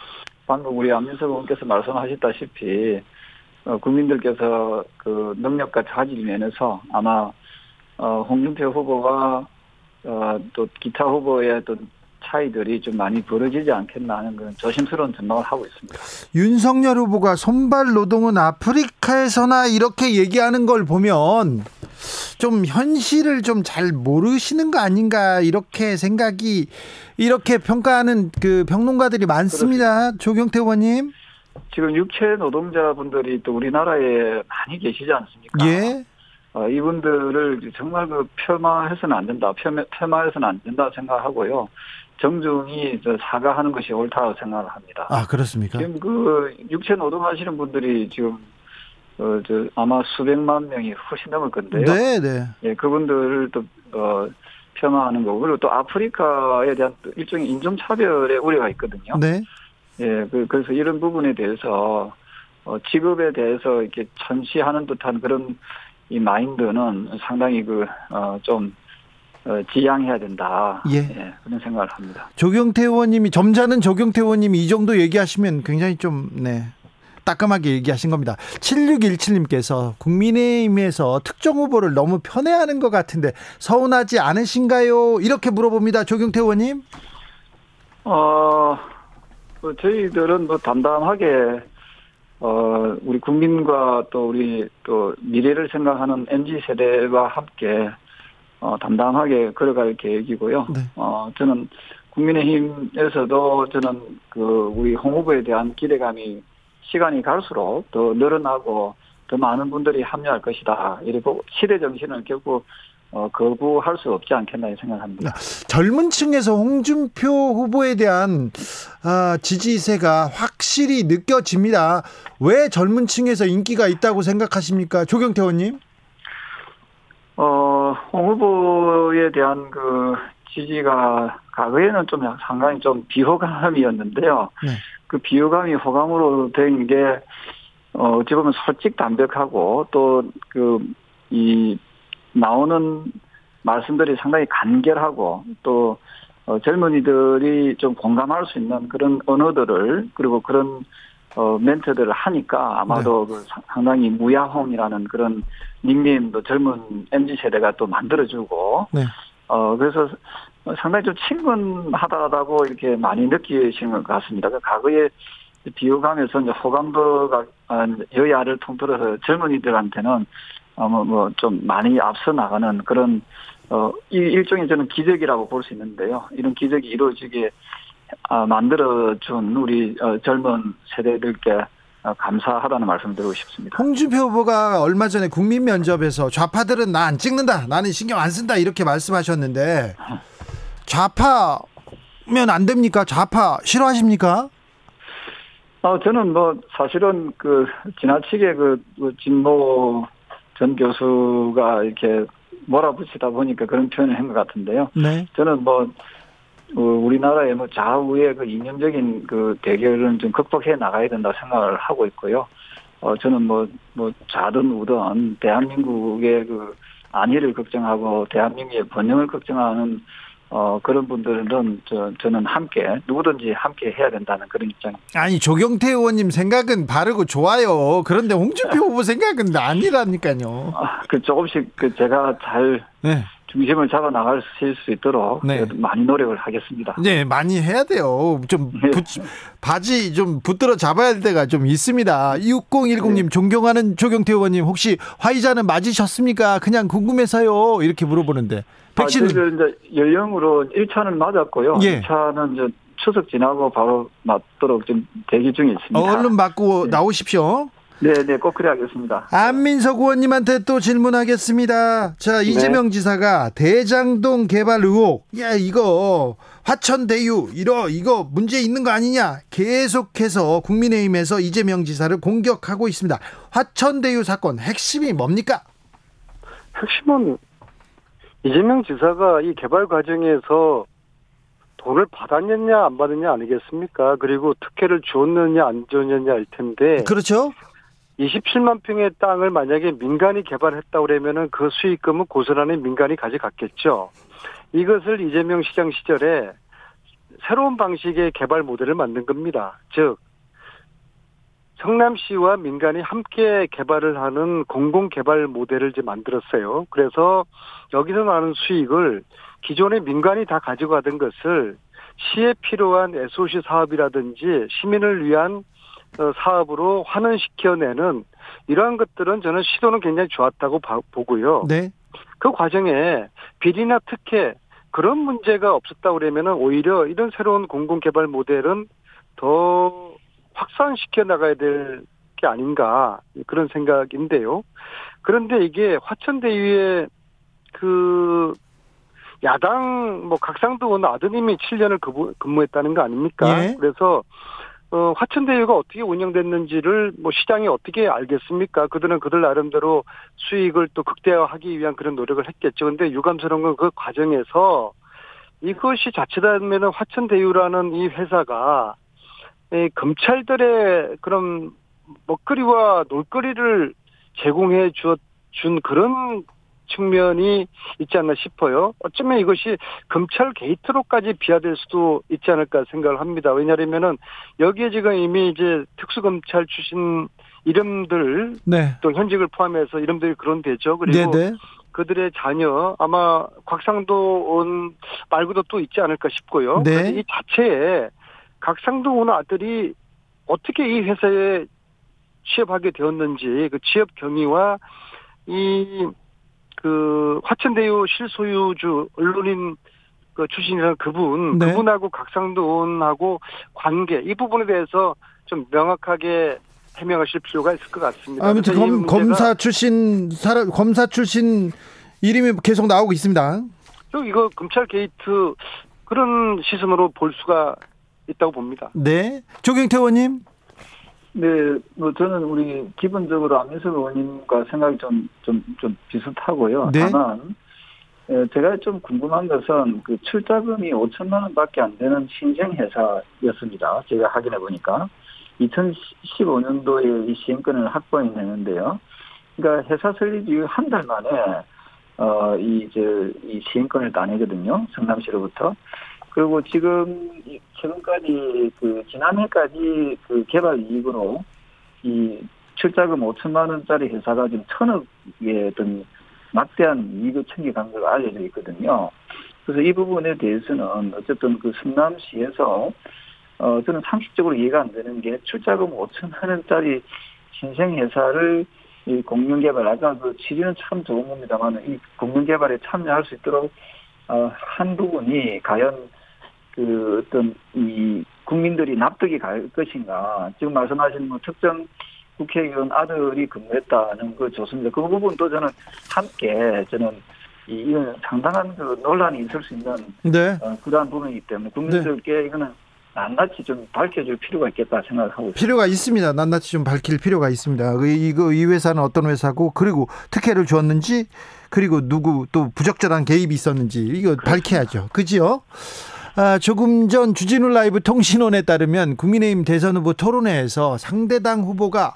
방금 우리 안민석 의원께서 말씀하셨다시피 어, 국민들께서 그 능력과 자질 면에서 아마 어, 홍준표 후보가 어, 또 기타 후보의 어떤 차이들이 좀 많이 벌어지지 않겠나 하는 그런 조심스러운 전망을 하고 있습니다. 윤석열 후보가 손발 노동은 아프리카에서나 이렇게 얘기하는 걸 보면 좀 현실을 좀 잘 모르시는 거 아닌가 이렇게 생각이 이렇게 평가하는 그 평론가들이 많습니다. 조경태 의원님. 지금 육체 노동자분들이 또 우리나라에 많이 계시지 않습니까? 예. 어, 이분들을 정말 그 폄하해서는 안 된다, 폄하, 폄하해서는 안 된다 생각하고요. 정중히 저 사과하는 것이 옳다고 생각을 합니다. 아, 그렇습니까? 지금 그 육체 노동하시는 분들이 지금 어, 저 아마 수백만 명이 훨씬 넘을 건데요. 네, 네. 예, 그분들을 또 어, 폄하하는 거고 그리고 또 아프리카에 대한 일종의 인종차별의 우려가 있거든요. 네. 예, 그, 그래서 이런 부분에 대해서 어, 직업에 대해서 이렇게 천시하는 듯한 그런 이 마인드는 상당히 그, 어, 좀, 어, 지양해야 된다. 예. 예. 그런 생각을 합니다. 조경태 의원님이 점잖은 조경태 의원님이 이 정도 얘기하시면 굉장히 좀 네. 따끔하게 얘기하신 겁니다. 7617님께서 국민의힘에서 특정 후보를 너무 편애하는 것 같은데 서운하지 않으신가요? 이렇게 물어봅니다. 조경태 의원님. 어, 뭐 저희들은 뭐 담담하게 어, 우리 국민과 또 우리 또 미래를 생각하는 MZ 세대와 함께 어, 담담하게 걸어갈 계획이고요. 네. 어, 저는 국민의힘에서도 저는 그 우리 홍 후보에 대한 기대감이 시간이 갈수록 더 늘어나고 더 많은 분들이 합류할 것이다. 이리고 시대 정신을 결국 어, 거부할 수 없지 않겠나 생각합니다. 젊은 층에서 홍준표 후보에 대한 아, 지지세가 확실히 느껴집니다. 왜 젊은 층에서 인기가 있다고 생각하십니까? 조경태 의원님? 어, 홍 후보에 대한 그 지지가 과거에는 좀 상당히 좀 비호감이었는데요. 네. 그 비호감이 호감으로 된 게, 어, 어찌 보면 솔직 담백하고 또 그, 이, 나오는 말씀들이 상당히 간결하고 또 어, 젊은이들이 좀 공감할 수 있는 그런 언어들을 그리고 그런 어, 멘트들을 하니까 아마도 그 상당히 무야홍이라는 그런 닉네임도 젊은 MZ 세대가 또 만들어주고 네. 어 그래서 상당히 좀 친근하다고 이렇게 많이 느끼시는 것 같습니다. 그 과거에 비호감에서 이제 호감도가 아, 여야를 통틀어서 젊은이들한테는 어뭐뭐좀 많이 앞서 나가는 그런 어 이 일종의 저는 기적이라고 볼 수 있는데요. 이런 기적이 이루어지게 아, 만들어준 우리 어, 젊은 세대들께 어, 감사하다는 말씀 드리고 싶습니다. 홍준표 후보가 얼마 전에 국민 면접에서 좌파들은 나 안 찍는다. 나는 신경 안 쓴다. 이렇게 말씀하셨는데 좌파면 안 됩니까? 좌파 싫어하십니까? 어, 저는 뭐 사실은 그 지나치게 그, 그 진모 전 교수가 이렇게 몰아붙이다 보니까 그런 표현을 한 것 같은데요. 네. 저는 뭐 어, 우리나라의 뭐 좌우의 그 이념적인 그 대결은 좀 극복해 나가야 된다 생각을 하고 있고요. 어 저는 뭐뭐 좌든 우든 대한민국의 그 안위를 걱정하고 대한민국의 번영을 걱정하는 어 그런 분들은 저 저는 함께 누구든지 함께 해야 된다는 그런 입장입니다. 아니 조경태 의원님 생각은 바르고 좋아요. 그런데 홍준표 후보 생각은 아니라니까요. 아, 그 조금씩 그 제가 잘 네. 중심을 잡아 나갈 수 있도록 네. 많이 노력을 하겠습니다. 네, 많이 해야 돼요. 좀 네. 붙, 바지 좀 붙들어 잡아야 될 때가 좀 있습니다. 6010님 존경하는 조경태 의원님 혹시 화이자는 맞으셨습니까? 그냥 궁금해서요. 이렇게 물어보는데. 백신은 아, 이제 연령으로 1차는 맞았고요. 예. 2차는 이제 추석 지나고 바로 맞도록 좀 대기 중에 있습니다. 얼른 맞고 네. 나오십시오. 네, 네, 꼭 그래 하겠습니다. 안민석 의원님한테 또 질문하겠습니다. 자, 이재명 지사가 대장동 개발 의혹, 야, 이거 화천대유, 이러, 이거 문제 있는 거 아니냐? 계속해서 국민의힘에서 이재명 지사를 공격하고 있습니다. 화천대유 사건 핵심이 뭡니까? 핵심은 이재명 지사가 이 개발 과정에서 돈을 받았느냐 안 받았냐 아니겠습니까? 그리고 특혜를 주었느냐 안 주었느냐 일 텐데 그렇죠? 27만 평의 땅을 만약에 민간이 개발했다 그러면은 그 수익금은 고스란히 민간이 가져갔겠죠. 이것을 이재명 시장 시절에 새로운 방식의 개발 모델을 만든 겁니다. 즉 성남시와 민간이 함께 개발을 하는 공공 개발 모델을 이제 만들었어요. 그래서 여기서 나는 수익을 기존의 민간이 다 가져가던 것을 시에 필요한 SOC 사업이라든지 시민을 위한 어, 사업으로 환원시켜내는 이러한 것들은 저는 시도는 굉장히 좋았다고 봐- 보고요. 네. 그 과정에 비리나 특혜 그런 문제가 없었다 그러면은 오히려 이런 새로운 공공 개발 모델은 더 확산시켜 나가야 될 게 아닌가 그런 생각인데요. 그런데 이게 화천대유의 그 야당 뭐 각상도 의원 아드님이 7년을 근무, 근무했다는 거 아닙니까? 예. 그래서 어, 화천대유가 어떻게 운영됐는지를 뭐 시장이 어떻게 알겠습니까? 그들은 그들 나름대로 수익을 또 극대화하기 위한 그런 노력을 했겠죠. 근데 유감스러운 건 그 과정에서 이것이 자칫하면은 화천대유라는 이 회사가 이 검찰들의 그런 먹거리와 놀거리를 제공해 주었 준 그런 측면이 있지 않나 싶어요. 어쩌면 이것이 검찰 게이트로까지 비화될 수도 있지 않을까 생각을 합니다. 왜냐하면은 여기에 지금 이미 이제 특수검찰 출신 이름들 네. 또 현직을 포함해서 이름들이 그런되죠. 그리고 네네. 네. 그들의 자녀 아마 곽상도 온 말고도 또 있지 않을까 싶고요. 네. 이 자체에 곽상도 온 아들이 어떻게 이 회사에 취업하게 되었는지 그 취업 경위와 이 그 화천대유 실소유주 언론인 그 출신이라는 그분 네. 그분하고 각상도원하고 관계 이 부분에 대해서 좀 명확하게 해명하실 필요가 있을 것 같습니다. 아무튼 검, 검사 출신 사람 검사 출신 이름이 계속 나오고 있습니다. 저 이거 검찰 게이트 그런 시선으로 볼 수가 있다고 봅니다. 네, 조경태 의원님. 네, 뭐 저는 우리 기본적으로 안민석 의원님과 생각이 좀 좀 좀 비슷하고요. 네? 다만 예, 제가 좀 궁금한 것은 그 출자금이 5천만 원밖에 안 되는 신생 회사였습니다. 제가 확인해 보니까 2015년도에 이 시행권을 확보했는데요. 그러니까 회사 설립 이후 한 달 만에 어이저이 시행권을 따내거든요. 성남시로부터. 그리고 지금 최근까지 그 지난해까지 그 개발 이익으로 이 출자금 5천만 원짜리 회사가 지금 천억의 어떤 막대한 이익을 챙겨간 걸로 알려져 있거든요. 그래서 이 부분에 대해서는 어쨌든 그 성남시에서 어 저는 상식적으로 이해가 안 되는 게 출자금 5천만 원짜리 신생 회사를 이 공룡 개발 아까 그 취지는 참 좋은 겁니다만 이 공룡 개발에 참여할 수 있도록 어 한 부분이 과연 그 어떤 이 국민들이 납득이 갈 것인가 지금 말씀하신 뭐 특정 국회의원 아들이 근무했다는 거 좋습니다. 그 부분도 저는 함께 저는 이건 상당한 그 논란이 있을 수 있는 네. 어, 그러한 부분이기 때문에 국민들께 네. 이거는 낱낱이 좀 밝혀줄 필요가 있겠다 생각하고 있습니다. 필요가 있습니다. 낱낱이 좀 밝힐 필요가 있습니다. 그 이거 이 회사는 어떤 회사고 그리고 특혜를 주었는지 그리고 누구 또 부적절한 개입이 있었는지 이거 그렇습니다. 밝혀야죠. 그지요? 아, 조금 전 주진우 라이브 통신원에 따르면 국민의힘 대선 후보 토론회에서 상대당 후보가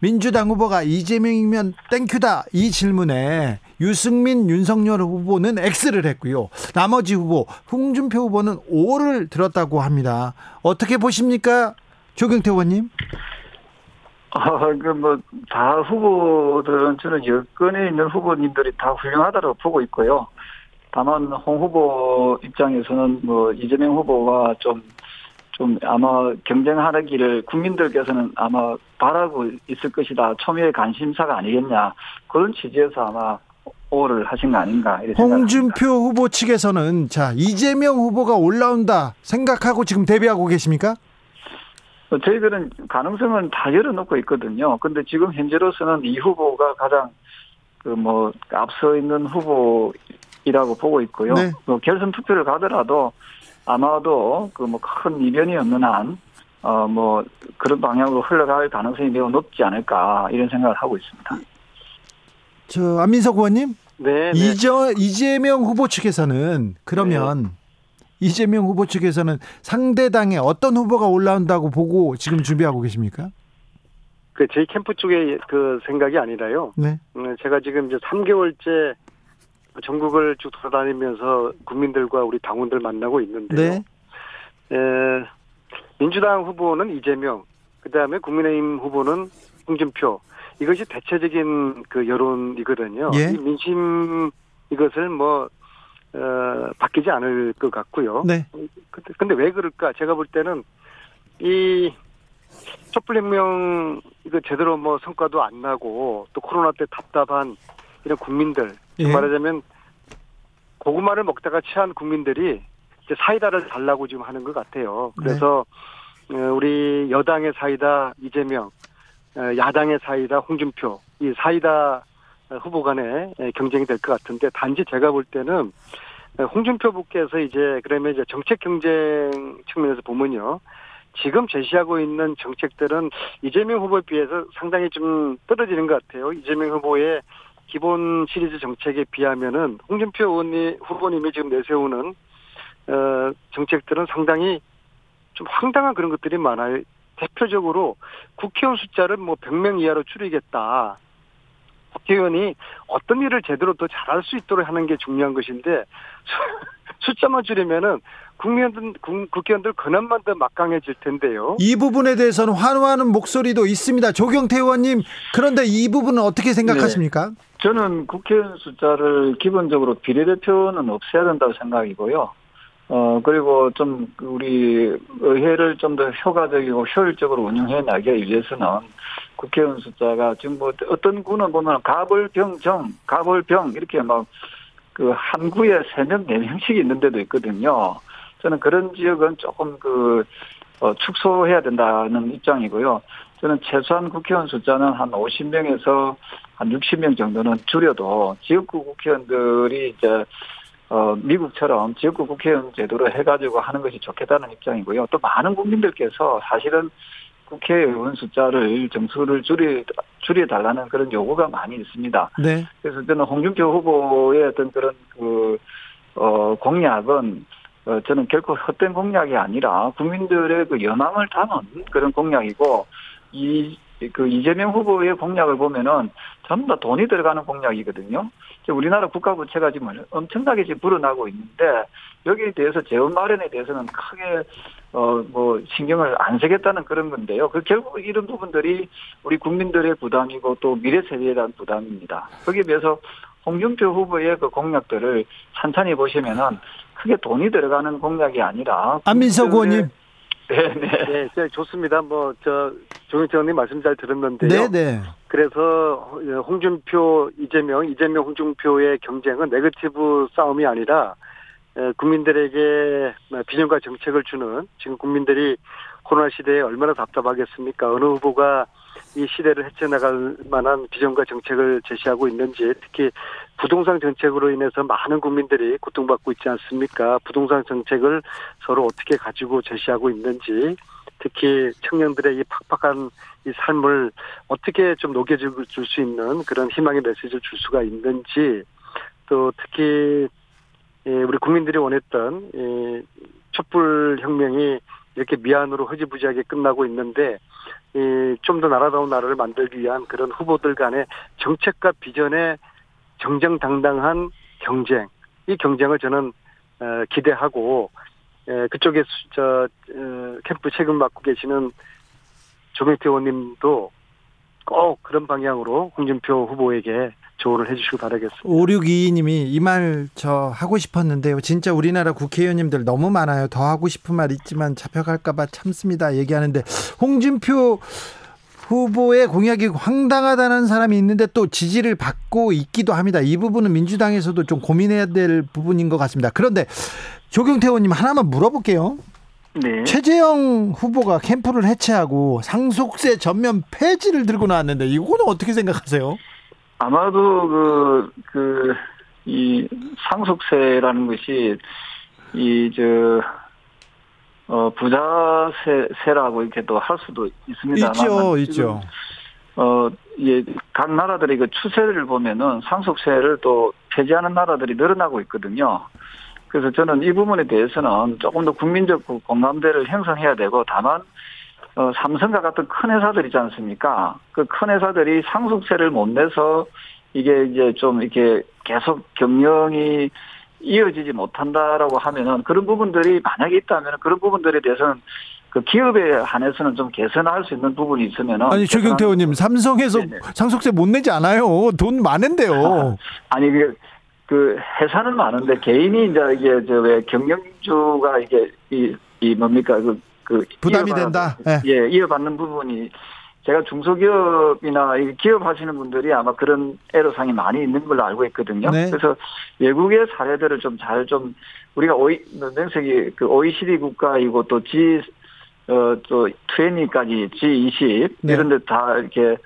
민주당 후보가 이재명이면 땡큐다 이 질문에 유승민 윤석열 후보는 X를 했고요. 나머지 후보 홍준표 후보는 O를 들었다고 합니다. 어떻게 보십니까? 조경태 의원님? 아, 그, 뭐, 다 후보들은 저는 여권에 있는 후보님들이 다 훌륭하다고 보고 있고요. 다만 홍 후보 입장에서는 뭐 이재명 후보와 좀, 좀 아마 경쟁하기를 국민들께서는 아마 바라고 있을 것이다. 초미의 관심사가 아니겠냐. 그런 취지에서 아마 오를 하신 거 아닌가. 홍준표 후보 측에서는 자, 이재명 후보가 올라온다 생각하고 지금 대비하고 계십니까? 뭐 저희들은 가능성은 다 열어놓고 있거든요. 근데 지금 현재로서는 이 후보가 가장 그 뭐 앞서 있는 후보 이라고 보고 있고요. 네. 뭐 결선 투표를 가더라도 아마도 그 뭐 큰 이변이 없는 한, 어, 뭐 그런 방향으로 흘러갈 가능성이 매우 높지 않을까 이런 생각을 하고 있습니다. 저 안민석 의원님. 네. 네. 이저, 이재명 후보 측에서는 그러면 네. 이재명 후보 측에서는 상대당에 어떤 후보가 올라온다고 보고 지금 준비하고 계십니까? 그 저희 캠프 쪽의 그 생각이 아니라요. 네. 음, 제가 지금 이제 3개월째 전국을 쭉 돌아다니면서 국민들과 우리 당원들 만나고 있는데요. 네. 에, 민주당 후보는 이재명, 그 다음에 국민의힘 후보는 홍준표. 이것이 대체적인 그 여론이거든요. 예. 이 민심 이것을 뭐 어, 바뀌지 않을 것 같고요. 네. 근데, 근데 왜 그럴까? 제가 볼 때는 이 촛불혁명 이거 제대로 뭐 성과도 안 나고 또 코로나 때 답답한 이런 국민들 예. 말하자면 고구마를 먹다가 취한 국민들이 이제 사이다를 달라고 지금 하는 것 같아요. 그래서 네. 우리 여당의 사이다 이재명, 어, 야당의 사이다 홍준표 이 사이다 후보 간의 경쟁이 될 것 같은데 단지 제가 볼 때는 홍준표 후보께서 이제 그러면 이제 정책 경쟁 측면에서 보면요. 지금 제시하고 있는 정책들은 이재명 후보에 비해서 상당히 좀 떨어지는 것 같아요. 이재명 후보의 기본 시리즈 정책에 비하면은 홍준표 의원님, 후보님이 지금 내세우는 어, 정책들은 상당히 좀 황당한 그런 것들이 많아요. 대표적으로 국회의원 숫자를 뭐 100명 이하로 줄이겠다. 국회의원이 어떤 일을 제대로 더 잘할 수 있도록 하는 게 중요한 것인데 숫자만 줄이면은 국민들 국회의원들 권한만 더 막강해질 텐데요. 이 부분에 대해서는 환호하는 목소리도 있습니다. 조경태 의원님 그런데 이 부분은 어떻게 생각하십니까? 네. 저는 국회의원 숫자를 기본적으로 비례대표는 없애야 된다고 생각이고요. 어, 그리고 좀, 우리 의회를 좀 더 효과적이고 효율적으로 운영해 나가기 위해서는 국회의원 숫자가 지금 뭐 어떤 구는 보면 가벌병 정, 가벌병 이렇게 막 그 한 구에 세 명, 네 명씩 있는 데도 있거든요. 저는 그런 지역은 조금 그, 어, 축소해야 된다는 입장이고요. 저는 최소한 국회의원 숫자는 한 50명에서 한 60명 정도는 줄여도 지역구 국회의원들이 이제 어, 미국처럼 지역구 국회의원 제도로 해가지고 하는 것이 좋겠다는 입장이고요. 또 많은 국민들께서 사실은 국회의원 숫자를 정수를 줄이, 줄여달라는 그런 요구가 많이 있습니다. 네. 그래서 저는 홍준표 후보의 어떤 그런 그, 어, 공약은 어, 저는 결코 헛된 공약이 아니라 국민들의 그 연망을 담은 그런 공약이고 이, 그 이재명 후보의 공약을 보면은 전부 다 돈이 들어가는 공약이거든요. 우리나라 국가 부채가 지금 엄청나게 지금 불어나고 있는데 여기에 대해서 재원 마련에 대해서는 크게 어 뭐 신경을 안 쓰겠다는 그런 건데요. 그 결국 이런 부분들이 우리 국민들의 부담이고 또 미래 세대에 대한 부담입니다. 거기에 비해서 홍준표 후보의 그 공약들을 찬찬히 보시면은 크게 돈이 들어가는 공약이 아니라 안민석 의원님 네, 네. 네, 좋습니다. 뭐, 저, 조경태 의원님 말씀 잘 들었는데요. 네, 네. 그래서, 홍준표, 이재명, 이재명, 홍준표의 경쟁은 네거티브 싸움이 아니라, 국민들에게 비전과 정책을 주는, 지금 국민들이 코로나 시대에 얼마나 답답하겠습니까? 어느 후보가 이 시대를 헤쳐나갈 만한 비전과 정책을 제시하고 있는지 특히 부동산 정책으로 인해서 많은 국민들이 고통받고 있지 않습니까? 부동산 정책을 서로 어떻게 가지고 제시하고 있는지 특히 청년들의 이 팍팍한 이 삶을 어떻게 좀 녹여줄 수 있는 그런 희망의 메시지를 줄 수가 있는지 또 특히 예, 우리 국민들이 원했던 촛불 혁명이 이렇게 미안으로 흐지부지하게 끝나고 있는데 좀 더 나라다운 나라를 만들기 위한 그런 후보들 간의 정책과 비전의 정정당당한 경쟁. 이 경쟁을 저는 어, 기대하고 그쪽에 저 어, 캠프 책임 맡고 계시는 조명태 의원님도 꼭 그런 방향으로 홍준표 후보에게 조언을 해주시기 바라겠습니다. 5622님이 이 말 저 하고 싶었는데요. 진짜 우리나라 국회의원님들 너무 많아요. 더 하고 싶은 말 있지만 잡혀갈까봐 참습니다. 얘기하는데 홍준표 후보의 공약이 황당하다는 사람이 있는데 또 지지를 받고 있기도 합니다. 이 부분은 민주당에서도 좀 고민해야 될 부분인 것 같습니다. 그런데 조경태 의원님 하나만 물어볼게요. 네. 최재형 후보가 캠프를 해체하고 상속세 전면 폐지를 들고 나왔는데 이거는 어떻게 생각하세요? 아마도 그, 그, 이 상속세라는 것이 이, 저, 어, 부자세라고 이렇게 또 할 수도 있습니다. 있죠, 있죠. 어, 예, 각 나라들의 그 추세를 보면은 상속세를 또 폐지하는 나라들이 늘어나고 있거든요. 그래서 저는 이 부분에 대해서는 조금 더 국민적 공감대를 형성해야 되고 다만 어, 삼성과 같은 큰 회사들 있지 않습니까? 그 큰 회사들이 상속세를 못 내서 이게 이제 좀 이렇게 계속 경영이 이어지지 못한다라고 하면은 그런 부분들이 만약에 있다면 그런 부분들에 대해서는 그 기업에 한해서는 좀 개선할 수 있는 부분이 있으면은 아니 최경태 의원님 삼성에서 네네. 상속세 못 내지 않아요 돈 많은데요 아니 그, 그 회사는 많은데 개인이 이제 이게 저 왜 경영주가 이게 이, 이 뭡니까 그, 그 부담이 된다 네. 예 이어받는 부분이 제가 중소기업이나 기업 하시는 분들이 아마 그런 애로사항이 많이 있는 걸로 알고 있거든요. 네. 그래서 외국의 사례들을 좀 잘좀 좀 우리가 오이, 명색이 그 OECD 국가이고 또 G, 어, 또 20까지 G20 네. 이런 데 다 이렇게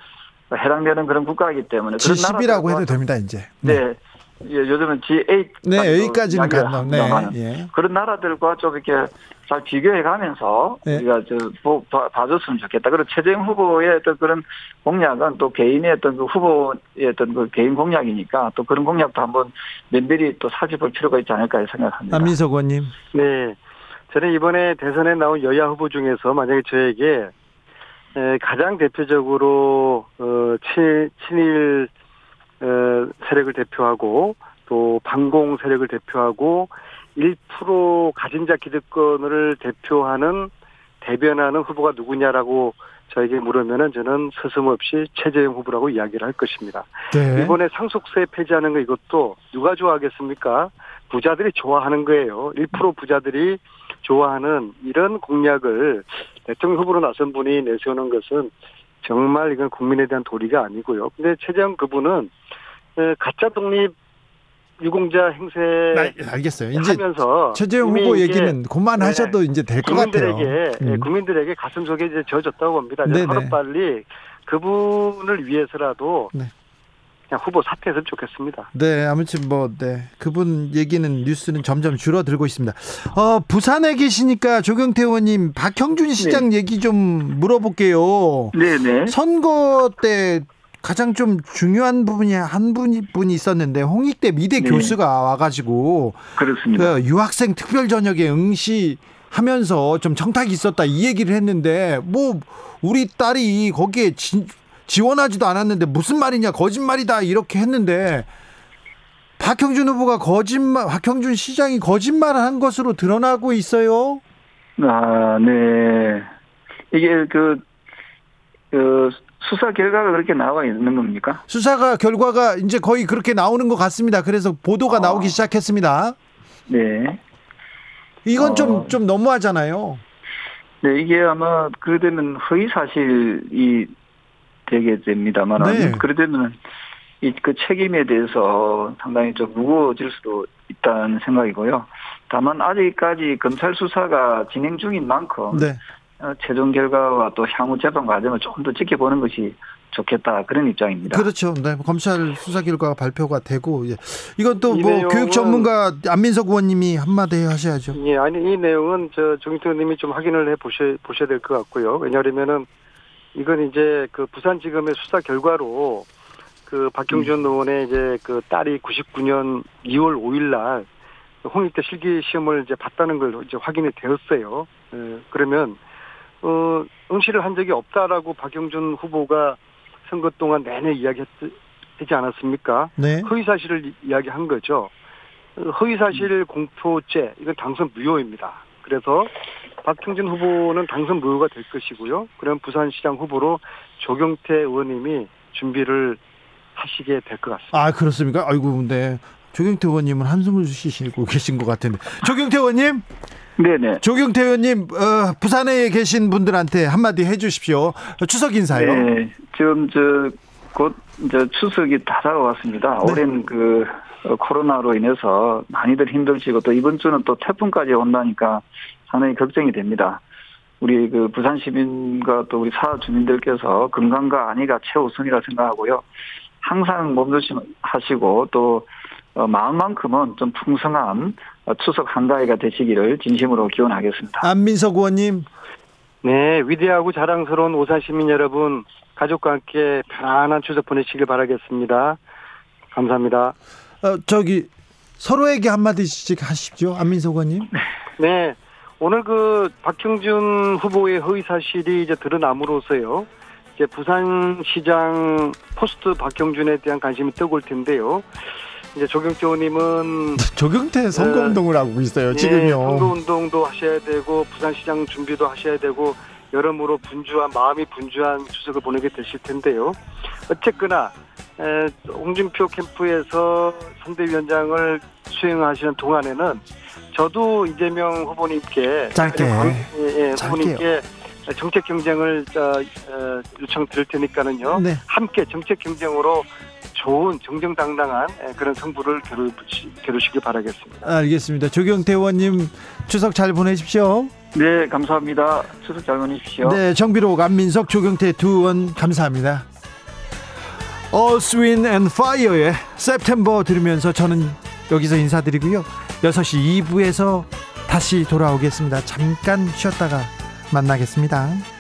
해당되는 그런 국가이기 때문에. G10이라고 해도 됩니다, 이제. 네. 네. 예, 요즘은 G8 네, A까지는 갔나 네. 예. 그런 나라들과 좀 이렇게 잘 비교해 가면서 네. 우리가 저 봐, 봐줬으면 좋겠다. 그리고 최재형 후보의 어떤 그런 공약은 또 개인의 어떤 그 후보의 어떤 그 개인 공약이니까 또 그런 공약도 한번 면밀히 또 살펴볼 필요가 있지 않을까 생각합니다. 안민석 의원님. 네. 저는 이번에 대선에 나온 여야 후보 중에서 만약에 저에게 가장 대표적으로 어, 친일 어, 세력을 대표하고 또 반공 세력을 대표하고 1% 가진 자 기득권을 대표하는 대변하는 후보가 누구냐라고 저에게 물으면은 저는 서슴없이 최재형 후보라고 이야기를 할 것입니다. 네. 이번에 상속세 폐지하는 거 이것도 누가 좋아하겠습니까? 부자들이 좋아하는 거예요. 1% 부자들이 좋아하는 이런 공약을 대통령 후보로 나선 분이 내세우는 것은 정말 이건 국민에 대한 도리가 아니고요. 근데 최재형 그분은 가짜 독립 유공자 행세 네, 알겠어요. 이제 하면서 최재형 후보 얘기는 그만하셔도 네, 이제 될 것 같아요. 국민들에게 음. 국민들에게 가슴 속에 이제 져졌다고 봅니다. 하루 빨리 그분을 위해서라도 네. 그냥 후보 사퇴했으면 좋겠습니다. 네, 아무튼 뭐, 네. 그분 얘기는 뉴스는 점점 줄어들고 있습니다. 어, 부산에 계시니까 조경태 의원님, 박형준 시장 네. 얘기 좀 물어볼게요. 네네. 선거 때 가장 좀 중요한 부분이 한 분이, 분이 있었는데 홍익대 미대 네. 교수가 와가지고 그렇습니다. 그 유학생 특별 전역에 응시하면서 좀 청탁이 있었다 이 얘기를 했는데 뭐 우리 딸이 거기에 지, 지원하지도 않았는데 무슨 말이냐 거짓말이다 이렇게 했는데 박형준 후보가 거짓말 박형준 시장이 거짓말을 한 것으로 드러나고 있어요. 아, 네. 이게 그, 그 수사 결과가 그렇게 나와 있는 겁니까? 수사가 결과가 이제 거의 그렇게 나오는 것 같습니다. 그래서 보도가 아. 나오기 시작했습니다. 네. 이건 좀좀 어. 좀 너무하잖아요. 네, 이게 아마 그러되면 허위 사실이 되게 됩니다만 네. 그러되면 이 그 책임에 대해서 상당히 좀 무거워질 수도 있다는 생각이고요. 다만 아직까지 검찰 수사가 진행 중인 만큼 네. 어, 최종 결과와 또 향후 재판 과정을 조금 더 지켜보는 것이 좋겠다 그런 입장입니다. 그렇죠. 네, 검찰 수사 결과가 발표가 되고 예. 이건 또 뭐 교육 전문가 안민석 의원님이 한마디 하셔야죠. 예, 아니 이 내용은 저 정의태 의원님이 좀 확인을 해 보셔 보셔야 될 것 같고요. 왜냐하면은 이건 이제 그 부산지검의 수사 결과로 그 박경준 음. 의원의 이제 그 딸이 99년 2월 5일 날 홍익대 실기 시험을 이제 봤다는 걸 이제 확인이 되었어요. 예, 그러면 어, 응시를 한 적이 없다라고 박영준 후보가 선거 동안 내내 이야기했지 않았습니까? 네. 허위 사실을 이야기한 거죠. 허위 사실 공표죄 이건 당선 무효입니다. 그래서 박형준 후보는 당선 무효가 될 것이고요. 그럼 부산시장 후보로 조경태 의원님이 준비를 하시게 될 것 같습니다. 아 그렇습니까? 아이고 근데 조경태 의원님은 한숨을 쉬시고 계신 것 같은데 조경태 의원님 네네. 조경태 의원님, 어, 부산에 계신 분들한테 한마디 해주십시오. 추석 인사요. 네. 지금 저, 곧 이제 추석이 다 다가왔습니다. 네. 올해는 그 어, 코로나로 인해서 많이들 힘들시고 또 이번 주는 또 태풍까지 온다니까 상당히 걱정이 됩니다. 우리 그 부산 시민과 또 우리 사 주민들께서 건강과 안위가 최우선이라 생각하고요. 항상 몸조심하시고 또 어, 마음만큼은 좀 풍성한 추석 한가위가 되시기를 진심으로 기원하겠습니다. 안민석 의원님. 네, 위대하고 자랑스러운 오산 시민 여러분, 가족과 함께 편안한 추석 보내시길 바라겠습니다. 감사합니다. 어, 저기 서로에게 한마디씩 하십시오, 안민석 의원님. 네, 오늘 그 박형준 후보의 허위 사실이 이제 드러남으로써요. 이제 부산시장 포스트 박형준에 대한 관심이 뜨거울 텐데요. 이제 조경태 의원님은 조경태 선거운동을 네. 하고 있어요 지금요. 네, 선거운동도 하셔야 되고 부산시장 준비도 하셔야 되고 여러모로 분주한 마음이 분주한 추석을 보내게 되실 텐데요. 어쨌거나 에, 홍준표 캠프에서 선대위원장을 수행하시는 동안에는 저도 이재명 후보님께 짧게 예, 예, 후보님께 정책 경쟁을 어, 요청 드릴 테니까는요. 네. 함께 정책 경쟁으로 좋은 정정당당한 그런 성부를 겨루시길 바라겠습니다. 알겠습니다. 조경태 의원님 추석 잘 보내십시오. 네, 감사합니다. 추석 잘 보내십시오. 네, 정비로 안민석, 조경태 두 의원 감사합니다. Wind and Fire의 September 들으면서 저는 여기서 인사드리고요. 6시 2부에서 다시 돌아오겠습니다. 잠깐 쉬었다가 만나겠습니다.